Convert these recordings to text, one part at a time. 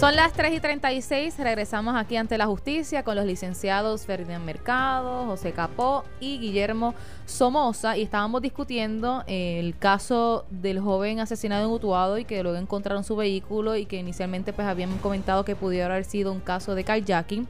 Son las 3 y 36, regresamos aquí ante la justicia con los licenciados Ferdinand Mercado, José Capó y Guillermo Somoza y estábamos discutiendo el caso del joven asesinado en Utuado y que luego encontraron su vehículo y que inicialmente pues habían comentado que pudiera haber sido un caso de carjacking.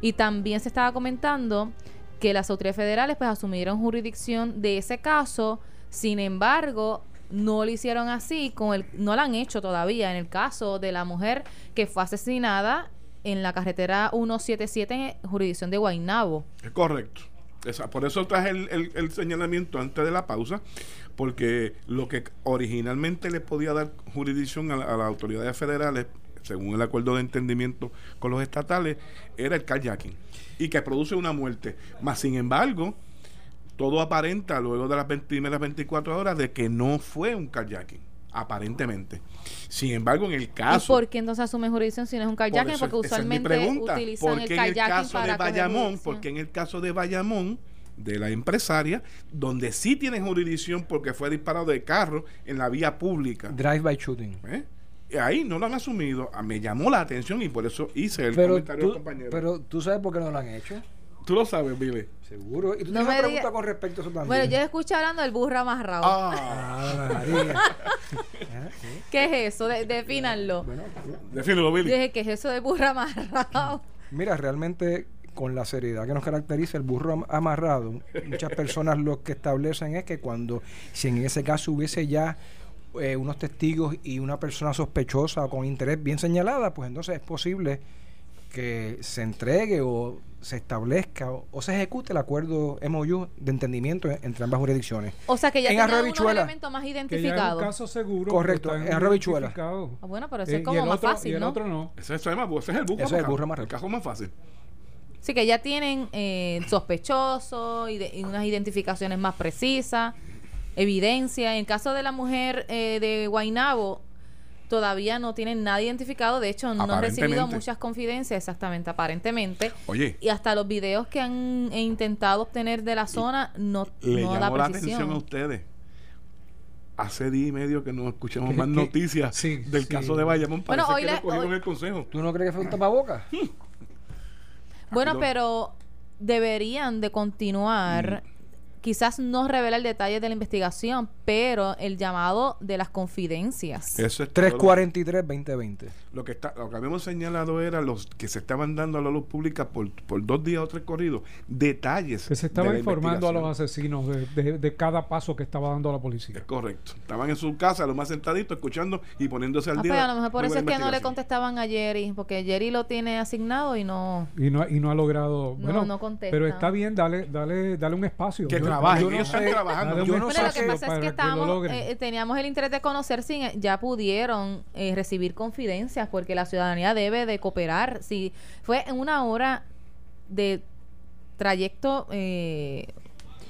Y también se estaba comentando que las autoridades federales pues asumieron jurisdicción de ese caso, sin embargo no lo hicieron así, con el, no lo han hecho todavía en el caso de la mujer que fue asesinada en la carretera 177 en jurisdicción de Guaynabo. Es correcto. por eso traje el, el, señalamiento antes de la pausa, porque lo que originalmente le podía dar jurisdicción a, a las autoridades federales, según el acuerdo de entendimiento con los estatales, era el kayaking y que produce una muerte. Más sin embargo, todo aparenta luego de las primeras 24 horas de que no fue un kayaking aparentemente. Sin embargo, en el caso. ¿Y por qué entonces asume jurisdicción si no es un kayaking? Porque usualmente utilizan el kayaking en el caso de Bayamón, porque en el caso de Bayamón, de la empresaria, donde sí tiene jurisdicción porque fue disparado de carro en la vía pública. Drive by shooting. ¿Eh? Ahí no lo han asumido. Ah, me llamó la atención y por eso hice el comentario compañero. Pero tú sabes por qué no lo han hecho. Tú lo sabes, Vive. Seguro. Y tú no tienes una pregunta con respecto a eso también. Bueno, yo escuché hablando del burro amarrado. Ah, ¿Qué es eso? De, defínanlo. Bueno, Defínalo, Billy. Dije, ¿qué es eso de burro amarrado? Mira, realmente con la seriedad que nos caracteriza el burro amarrado, muchas personas lo que establecen es que cuando, si en ese caso hubiese ya eh, unos testigos y una persona sospechosa o con interés bien señalada, pues entonces es posible que se entregue o se establezca o, se ejecute el acuerdo MOU de entendimiento entre ambas jurisdicciones. O sea que ya en un elemento más identificado. Que un caso seguro. Correcto, en Arroyo Bichuela. Ah, bueno, pero eso es como más fácil, y el otro no. Ese, es, el burro ese es el burro más, el caso más fácil. Sí, que ya tienen eh, sospechosos y, y unas identificaciones más precisas, evidencia. En el caso de la mujer eh, de Guainabo, todavía no tienen nada identificado. De hecho, no han recibido muchas confidencias, exactamente, aparentemente. Oye. Y hasta los videos que han intentado obtener de la zona no, le no da la atención a ustedes. Hace día y medio que no escuchamos más noticias del caso de Bayamón. Bueno, hoy que le, el consejo. ¿Tú no crees que fue un tapabocas? bueno, pero deberían de continuar mm quizás no revela el detalle de la investigación, pero el llamado de las confidencias. Eso es 343-2020. Lo que está, lo que habíamos señalado era los que se estaban dando a la luz pública por, por dos días o tres corridos, detalles. Que se estaba informando a los asesinos de, de, cada paso que estaba dando la policía. Es correcto. Estaban en su casa, lo más sentaditos, escuchando y poniéndose al ah, día. Pero a lo mejor por eso es que no le contestaban a Jerry, porque Jerry lo tiene asignado y no. Y no, y no ha logrado. No, bueno, no contesta. Pero está bien, dale, dale, dale un espacio. Que trabajen, ellos están trabajando. Yo no sé lo que pasa es que, estábamos, eh, teníamos el interés de conocer si ya pudieron eh, recibir confidencias porque la ciudadanía debe de cooperar. Si fue en una hora de trayecto eh,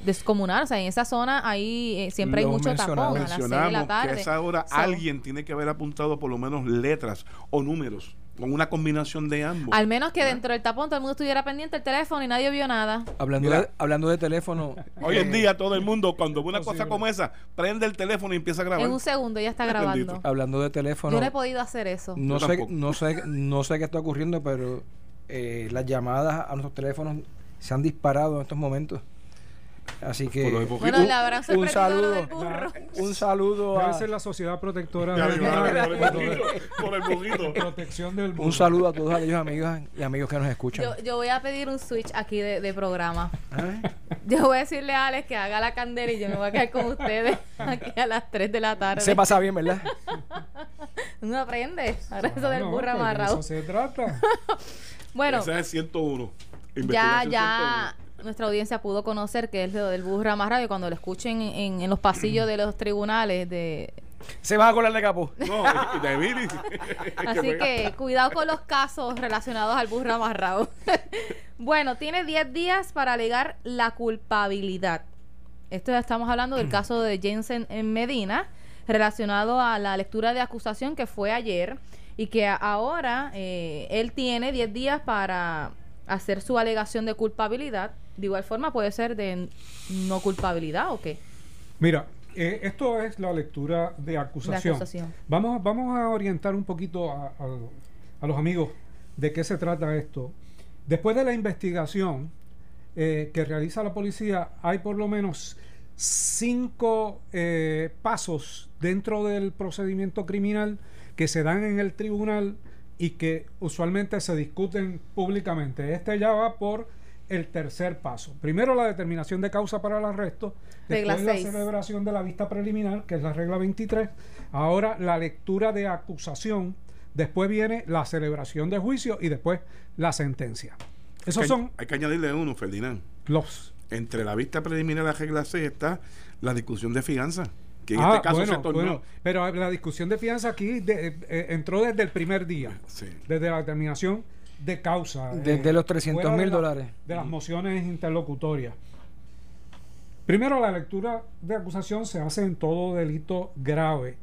descomunal, o sea, en esa zona ahí eh, siempre hay mucho tapón a las de la tarde. que a esa hora alguien tiene que haber apuntado por lo menos letras o números con una combinación de ambos. Al menos que dentro del tapón todo el mundo estuviera pendiente del teléfono y nadie vio nada. Hablando, de, hablando de teléfono. Hoy en día todo el mundo, cuando ve una cosa como esa, prende el teléfono y empieza a grabar. En un segundo ya está grabando. Hablando de teléfono. Yo no he podido hacer eso. No, sé, no, sé, no sé qué está ocurriendo, pero eh, las llamadas a nuestros teléfonos se han disparado en estos momentos. Así que bueno, un, un saludo, un saludo a ser la sociedad protectora por el protección del Un saludo a todos aquellos amigos y amigos que nos escuchan. Yo, voy a pedir un switch aquí de, programa. Yo voy a decirle a Alex que haga la candela y yo me voy a quedar con ustedes aquí a las 3 de la tarde. Se pasa bien, ¿verdad? Uno aprende. Ahora eso del burro amarrado. Eso se trata. bueno. Ese es 101. Ya, ya nuestra audiencia pudo conocer que es lo del burro amarrado y cuando lo escuchen en, en los pasillos de los tribunales de se van a colar de capo. No, de Así que cuidado con los casos relacionados al burro amarrado. bueno, tiene 10 días para alegar la culpabilidad. Esto ya estamos hablando del caso de Jensen en Medina, relacionado a la lectura de acusación que fue ayer y que ahora eh, él tiene 10 días para hacer su alegación de culpabilidad de igual forma puede ser de no culpabilidad o qué. Mira, eh, esto es la lectura de acusación. Vamos, vamos a orientar un poquito a, a los amigos de qué se trata esto. Después de la investigación eh, que realiza la policía, hay por lo menos cinco eh, pasos dentro del procedimiento criminal que se dan en el tribunal y que usualmente se discuten públicamente. Este ya va por el tercer paso. Primero la determinación de causa para el arresto, después la celebración de la vista preliminar, que es la regla 23, ahora la lectura de acusación, después viene la celebración de juicio y después la sentencia. Esos son hay que añadirle uno, Ferdinand. Los entre la vista preliminar y la regla 6 está la discusión de fianza. Que en ah, este caso se tornó. pero la discusión de fianza aquí eh, eh, entró desde el primer día, desde la determinación de causa. Desde los 300 mil dólares. De las mociones interlocutorias. Primero, la lectura de acusación se hace en todo delito grave,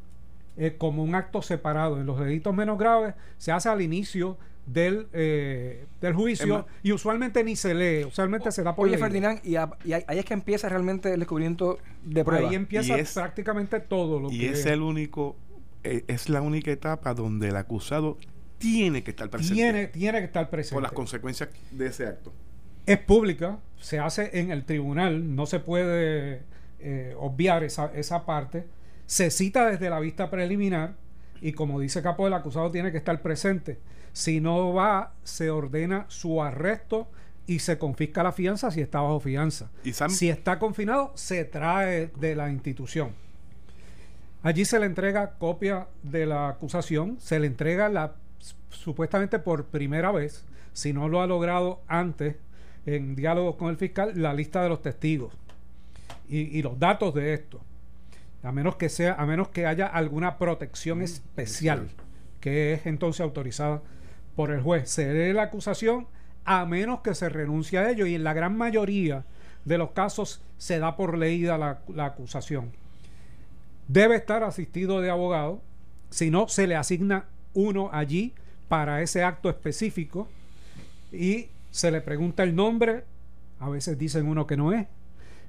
eh, como un acto separado. En los delitos menos graves se hace al inicio del, eh, del juicio y usualmente ni se lee, usualmente se da por Oye, Ferdinand, y, ahí es que empieza realmente el descubrimiento de prueba. Ahí empieza prácticamente todo lo y es el único, eh, es la única etapa donde el acusado tiene que estar presente. Tiene, tiene que estar presente. Por las consecuencias de ese acto. Es pública, se hace en el tribunal, no se puede eh, obviar esa, esa parte. Se cita desde la vista preliminar y como dice Capo, el acusado tiene que estar presente. Si no va, se ordena su arresto y se confisca la fianza si está bajo fianza. si está confinado, se trae de la institución. Allí se le entrega copia de la acusación, se le entrega la supuestamente por primera vez, si no lo ha logrado antes en diálogo con el fiscal, la lista de los testigos y, los datos de esto. A menos que sea, a menos que haya alguna protección mm, especial, que es entonces autorizada por el juez. Se lee la acusación a menos que se renuncie a ello y en la gran mayoría de los casos se da por leída la, la acusación. Debe estar asistido de abogado, si no se le asigna uno allí para ese acto específico y se le pregunta el nombre, a veces dicen uno que no es,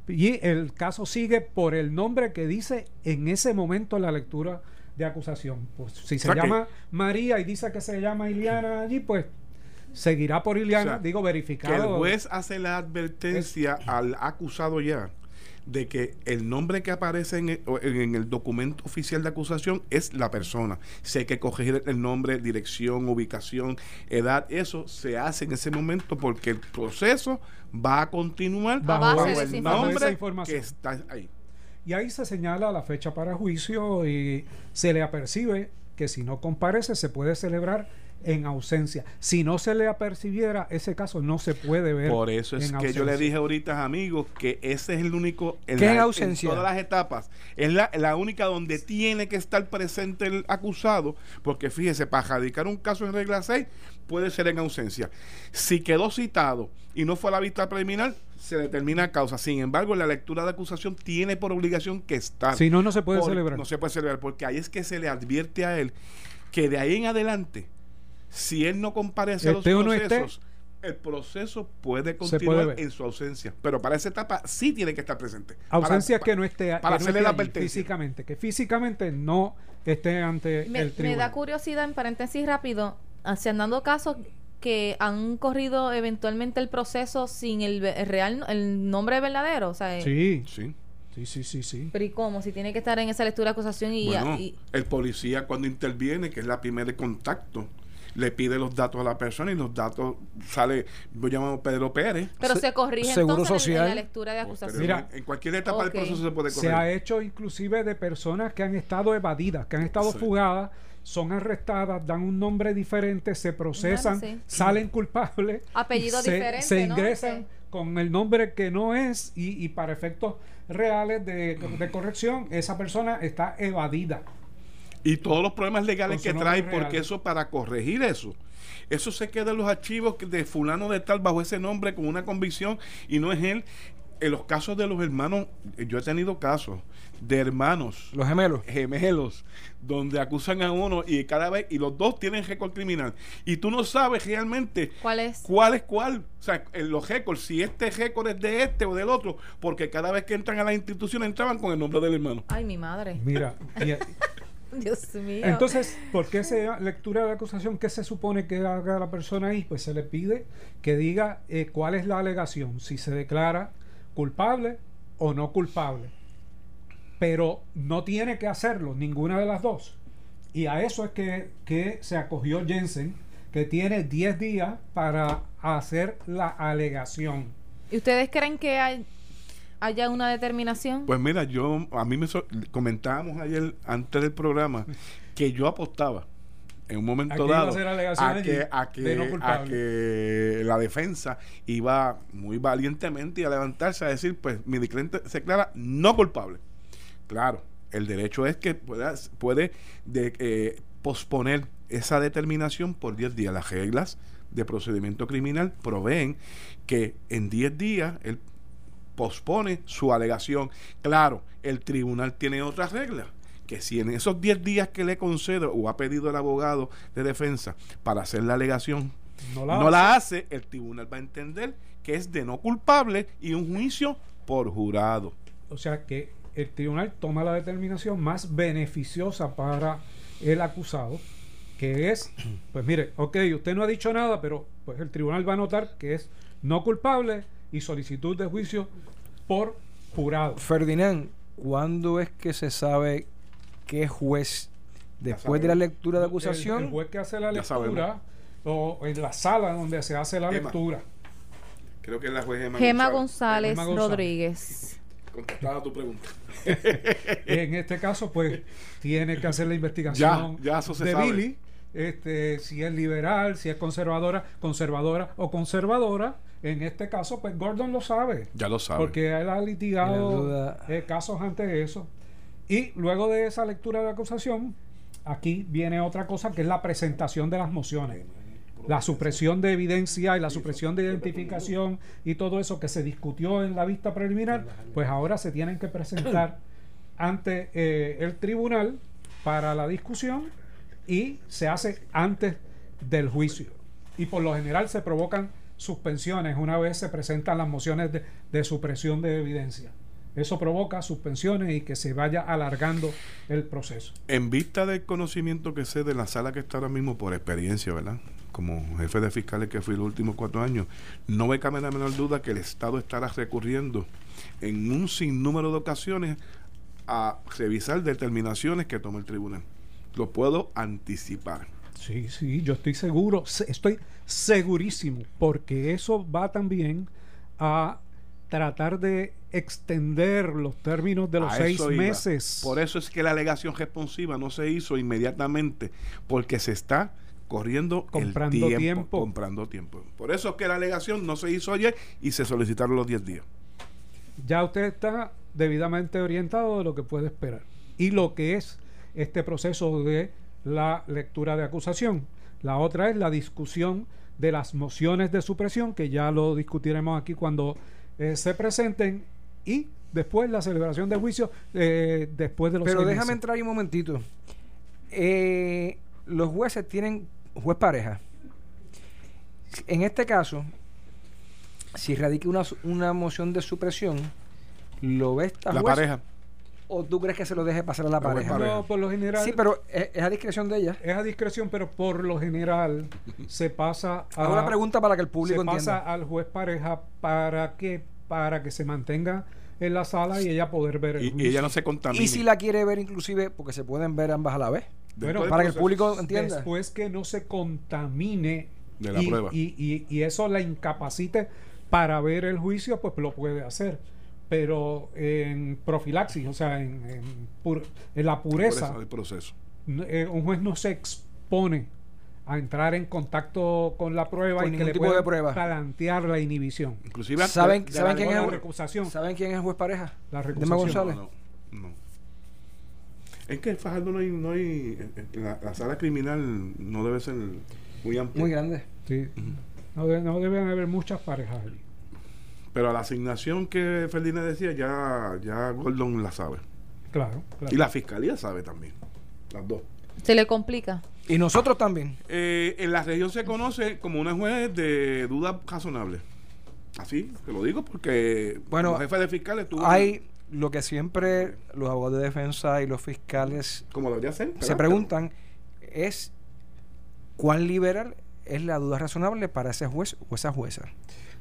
y el caso sigue por el nombre que dice en ese momento la lectura de acusación. Pues si se llama María y dice que se llama Iliana allí, pues seguirá por Iliana, digo verificado. Que el juez hace la advertencia al acusado ya de que el nombre que aparece en el, documento oficial de acusación es la persona. Si hay que coger el nombre, dirección, ubicación, edad, eso se hace en ese momento porque el proceso va a continuar bajo, el nombre que está ahí. Y ahí se señala la fecha para juicio y se le apercibe que si no comparece se puede celebrar en ausencia. Si no se le apercibiera, ese caso no se puede ver. Por eso es que yo le dije ahorita, amigos, que ese es el único. En, ¿Qué ausencia? En todas las etapas. Es la, la, única donde tiene que estar presente el acusado, porque fíjese, para radicar un caso en regla 6, puede ser en ausencia. Si quedó citado y no fue a la vista preliminar, se determina causa. Sin embargo, la lectura de acusación tiene por obligación que estar. Si no, no se puede celebrar. No se puede celebrar, porque ahí es que se le advierte a él que de ahí en adelante si él no comparece a los procesos, el proceso puede continuar en su ausencia. Pero para esa etapa sí tiene que estar presente. Ausencia que no esté para hacerle la físicamente, que físicamente no esté ante el tribunal. Me da curiosidad, en paréntesis rápido, ah, se han dado casos que han corrido eventualmente el proceso sin el, real el nombre verdadero. O sea, sí, sí. Sí, sí, sí, sí. Pero ¿y cómo? Si tiene que estar en esa lectura de acusación y, y... El policía cuando interviene, que es la primera de contacto, le pide los datos a la persona y los datos sale, lo llamamos Pedro Pérez. Pero se, corrige Seguro entonces social. En, la lectura de acusación. Mira, en cualquier etapa del proceso se puede corregir. Se ha hecho inclusive de personas que han estado evadidas, que han estado fugadas, son arrestadas, dan un nombre diferente, se procesan, salen culpables. Apellido diferente. Se ingresan con el nombre que no es y, y para efectos reales de, de corrección, esa persona está evadida y todos los problemas legales que trae, porque eso para corregir eso, eso se queda en los archivos de fulano de tal bajo ese nombre con una convicción y no es él. En los casos de los hermanos, yo he tenido casos de hermanos. Los gemelos. Gemelos, donde acusan a uno y cada vez, y los dos tienen récord criminal. Y tú no sabes realmente cuál es cuál. Es cuál. O sea, en los récords, si este récord es de este o del otro, porque cada vez que entran a la institución entraban con el nombre del hermano. Ay, mi madre. Mira, Dios mío. Entonces, ¿por qué esa lectura de la acusación? ¿Qué se supone que haga la persona ahí? Pues se le pide que diga eh, cuál es la alegación, si se declara culpable o no culpable. Pero no tiene que hacerlo, ninguna de las dos. Y a eso es que, que se acogió Jensen, que tiene 10 días para hacer la alegación. ¿Y ustedes creen que hay, haya una determinación? Pues mira, yo a mí me so- comentábamos ayer antes del programa que yo apostaba en un momento ¿A que iba a dado a que, a, de no que, a culpable? que la defensa iba muy valientemente a levantarse a decir, pues mi cliente se declara no culpable. Claro, el derecho es que pueda, puede de, eh, posponer esa determinación por 10 días. Las reglas de procedimiento criminal proveen que en 10 días él pospone su alegación. Claro, el tribunal tiene otras reglas que si en esos 10 días que le concede o ha pedido el abogado de defensa para hacer la alegación No no la hace, el tribunal va a entender que es de no culpable y un juicio por jurado. O sea que el tribunal toma la determinación más beneficiosa para el acusado, que es, pues mire, ok, usted no ha dicho nada, pero pues el tribunal va a notar que es no culpable y solicitud de juicio por jurado. Ferdinand, ¿cuándo es que se sabe qué juez, después de la lectura de acusación, El, juez que hace la lectura o en la sala donde se hace la Emma. lectura. Creo que es la juez Gemma, Gema González. González, Gemma González. Rodríguez. Contestada tu pregunta. En este caso, pues, tiene que hacer la investigación Ya, ya eso se de sabe. Billy, este, si es liberal, si es conservadora, conservadora o conservadora. En este caso, pues Gordon lo sabe. Ya lo sabe. Porque él ha litigado eh, casos antes de eso. Y luego de esa lectura de acusación, aquí viene otra cosa que es la presentación de las mociones. La supresión de evidencia y la supresión de identificación y todo eso que se discutió en la vista preliminar, pues ahora se tienen que presentar ante eh, el tribunal para la discusión y se hace antes del juicio. Y por lo general se provocan suspensiones una vez se presentan las mociones de, supresión de evidencia. Eso provoca suspensiones y que se vaya alargando el proceso. En vista del conocimiento que sé de la sala que está ahora mismo por experiencia, ¿verdad? Como jefe de fiscales que fui los últimos cuatro años, no me cabe la menor duda que el Estado estará recurriendo en un sinnúmero de ocasiones a revisar determinaciones que tome el tribunal. Lo puedo anticipar. Sí, sí, yo estoy seguro, se- estoy segurísimo, porque eso va también a tratar de extender los términos de los seis iba. meses. Por eso es que la alegación responsiva no se hizo inmediatamente, porque se está corriendo Comprando el tiempo, tiempo. comprando tiempo. Por eso es que la alegación no se hizo ayer y se solicitaron los 10 días. ya usted está debidamente orientado de lo que puede esperar y lo que es este proceso de la lectura de acusación. La otra es la discusión de las mociones de supresión, que ya lo discutiremos aquí cuando eh, se presenten, y después la celebración de juicio eh, después de los Pero déjame meses. entrar ahí un momentito. Eh, los jueces tienen juez pareja. En este caso, si radica una, una moción de supresión, ¿lo ve esta La juez? pareja. ¿O tú crees que se lo deje pasar a la pareja? No, por lo general Sí, pero es, es a discreción de ella. es a discreción, pero por lo general se pasa a Hago una pregunta para que el público se pasa al juez pareja para que para que se mantenga en la sala y ella poder ver el Y, y ella no se contamina. Y si la quiere ver inclusive, porque se pueden ver ambas a la vez. Bueno, Para que el público entienda. después que no se contamine De la y, prueba. y- y- y eso la incapacite para ver el juicio, pues lo puede hacer. Pero en profilaxis, o sea, en, en pur- en la pureza, del proceso. no- eh, un juez no se expone a entrar en contacto con la prueba Con y que le tipo de pueda prueba. plantear la inhibición. Inclusive ¿Saben- de saben quién es el- recusación. ¿Saben quién es el juez pareja? La recusación. González. No, no, no. Es que en Fajardo no hay, no hay la, la sala criminal no debe ser muy amplia. Muy grande. Sí. No, de- no deben haber muchas parejas allí. Pero la asignación que Ferdinand decía ya, ya Gordon la sabe. Claro, claro. Y la fiscalía sabe también. Las dos. Se le complica. Y nosotros también. Eh, en la región se conoce como una juez de duda razonable. Así, te lo digo porque Bueno, como jefe de fiscales tuvo Hay, lo que siempre los abogados de defensa y los fiscales Como debería ser. se preguntan es cuán liberal es la duda razonable para ese juez o esa jueza.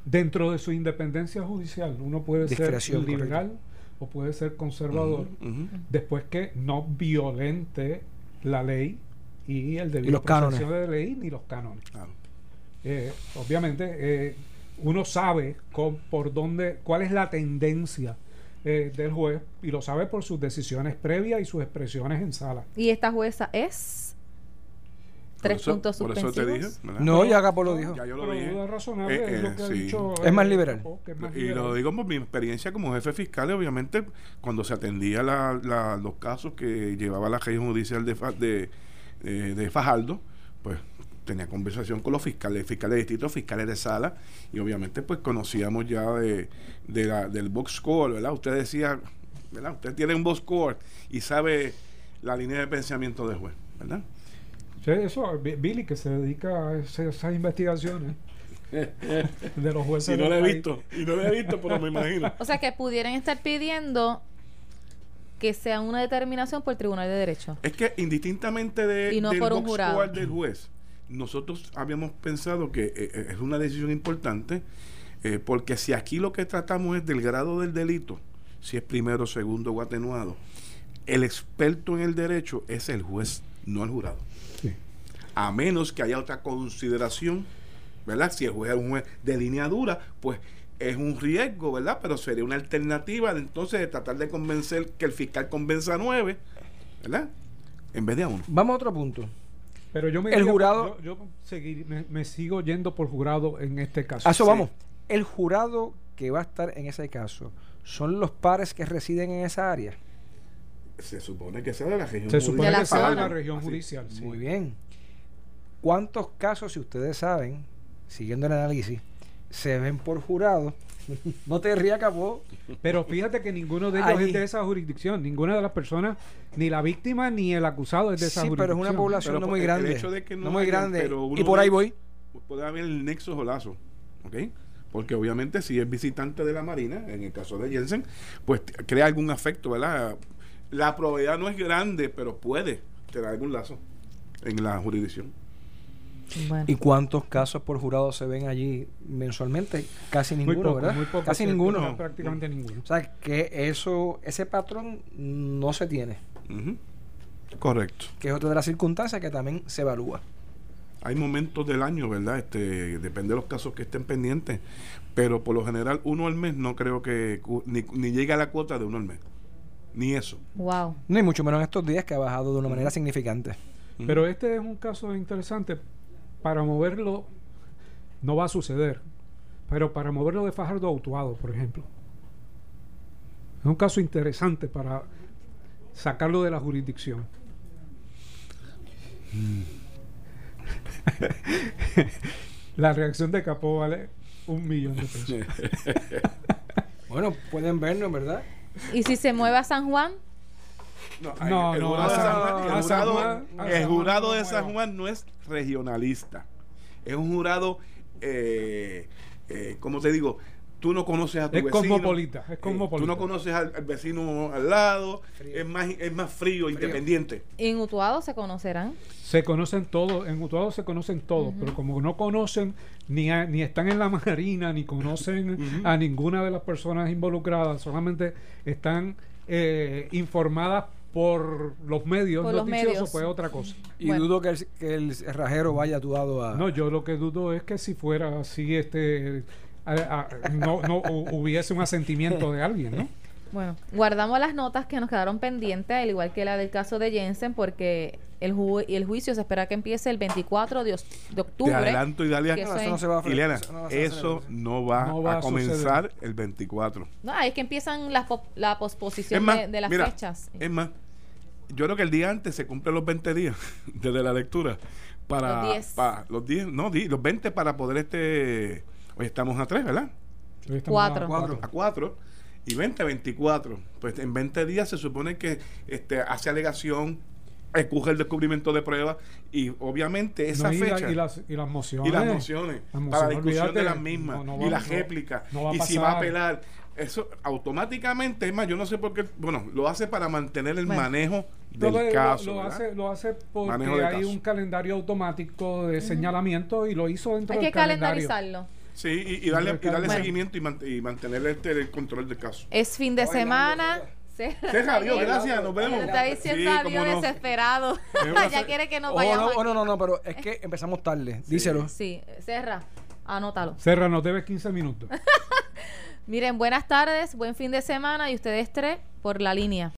Dentro de su independencia judicial, uno puede ser liberal o puede ser conservador, después que no violente la ley y el debido los cánones. proceso de ley ni los cánones. Eh, obviamente, eh, uno sabe con- por dónde, cuál es la tendencia eh, del juez y lo sabe por sus decisiones previas y sus expresiones en sala. Y esta jueza es tres eso- puntos Por eso suspensivos. te dije. ¿verdad? No, ya Capo lo dijo. Ya yo lo Pero dije. duda razonable Eh, es lo que ha sí. dicho, Es más liberal. Capó, que es más Y liberal. lo digo por mi experiencia como jefe fiscal, obviamente, cuando se atendía la- la- los casos que llevaba la región judicial de, Fa- de, eh, de Fajardo, pues tenía conversación con los fiscales, fiscales de distrito, fiscales de sala, y obviamente pues conocíamos ya de, de la- del box score, ¿verdad? Usted decía, ¿verdad? Usted tiene un box score y sabe la línea de pensamiento del juez, ¿verdad? Sí, eso, Bi- Billy, que se dedica a esas investigaciones de los jueces. Y no lo he país. visto, y no lo he visto, pero me imagino. O sea que pudieran estar pidiendo que sea una determinación por el Tribunal de Derecho. Es que indistintamente de, Y no del por un jurado. del juez, nosotros habíamos pensado que eh, eh, es una decisión importante, eh, porque si aquí lo que tratamos es del grado del delito, si es primero, segundo o atenuado, el experto en el derecho es el juez, no el jurado. A menos que haya otra consideración, ¿verdad? Si el juez es un juez de línea dura, pues es un riesgo, ¿verdad? Pero sería una alternativa de, entonces de tratar de convencer que el fiscal convenza a nueve, ¿verdad? En vez de a uno. Vamos a otro punto. Pero yo me El jurado- Yo, yo seguir- me, me sigo yendo por jurado en este caso. A eso Sí. vamos. El jurado que va a estar en ese caso son los pares que residen en esa área. Se supone que sea de la región Se supone que sea de la región Así. judicial. sí. Muy bien. ¿Cuántos casos, si ustedes saben, siguiendo el análisis, se ven por jurado? no te rías, Capó. Pero fíjate que ninguno de ellos Ahí. es de esa jurisdicción. Ninguna de las personas, ni la víctima ni el acusado es de esa Sí, pero es jurisdicción. una población Pero no muy el grande. hecho de que no no muy grande. pero Y por ahí voy. Puede haber el nexo o lazo, ¿ok? Porque obviamente si es visitante de la Marina, en el caso de Jensen, pues crea algún afecto, ¿verdad? La probabilidad no es grande, pero puede tener algún lazo en la jurisdicción. Bueno. ¿Y cuántos casos por jurado se ven allí mensualmente? Casi muy ninguno, poco, ¿verdad? muy poco. Casi ninguno. no, prácticamente ninguno. O sea, que eso, ese patrón no se tiene. Correcto. que es otra de las circunstancias que también se evalúa. Hay momentos del año, ¿verdad? Este, depende de los casos que estén pendientes, pero por lo general uno al mes no creo que ni, ni llega a la cuota de uno al mes. Ni eso. Wow. No, y mucho menos en estos días que ha bajado de una manera significante. Pero este es un caso interesante. Para moverlo, no va a suceder. Pero para moverlo de Fajardo a Utuado, por ejemplo. Es un caso interesante para sacarlo de la jurisdicción. la reacción de Capó vale un millón de pesos. Bueno, pueden vernos, ¿verdad? ¿Y si se mueve a San Juan? No, No, el no, jurado, de San Juan- el jurado- el de San. Juan no es regionalista. Es un jurado, eh, eh, ¿cómo te digo? Tú no conoces a tu Es vecino. cosmopolita, es Eh, cosmopolita. tú no conoces al, al vecino al lado. Frío. Es más, es más frío, independiente. En Utuado se conocerán. Se conocen todos, en Utuado se conocen todos, pero como no conocen, ni, a- ni están en la marina, ni conocen a ninguna de las personas involucradas, solamente están eh, informadas por los medios Por los noticiosos, medios. pues otra cosa. Y Bueno. dudo que el, que el rajero vaya atuado a... No, yo lo que dudo es que si fuera así, este, a- a- no, no hu- hubiese un asentimiento de alguien, ¿no? Bueno, guardamos las notas que nos quedaron pendientes, al igual que la del caso de Jensen, porque el, ju- y el juicio se espera que empiece el 24 de, de Te octubre. adelanto, Idalia. que No, eso eso no se va a Ileana, eso no va a eso no va, No va a, a comenzar el 24. No, es que empiezan po- la posposición Es más, de, de las mira, fechas. Es más, yo creo que el día antes se cumplen los 20 días desde la lectura. Para Los 10. para- los 10, no, di- los 20 para poder este. Hoy estamos a 3, ¿verdad? Hoy estamos a Cuatro. Cuatro. A 4 y 20, 24. Pues en 20 días se supone que este hace alegación, escoge el descubrimiento de pruebas y obviamente esa No, y, la- fecha. y las, y las mociones. y las mociones Las para la discusión de las mismas no- no y las réplicas y si va a apelar Eso automáticamente, es más, yo no sé por qué, bueno, lo hace para mantener el Bueno. manejo del lo- caso. lo, hace, lo hace porque hay caso. un calendario automático de señalamiento y lo hizo dentro Hay del que calendario. calendarizarlo. Sí, y, y darle, y darle Bueno. seguimiento y, man- y mantener este, el control del caso. Es fin de semana. adiós, gracias, nos vemos. Le está diciendo Sí, adiós no. desesperado. Ya quiere que nos Oh, vayamos. no, oh, no, aquí. no, no, pero es que empezamos tarde. Díselo. Sí, Serra, anótalo. Serra, nos debes 15 minutos. Miren, buenas tardes, buen fin de semana y ustedes tres por la línea.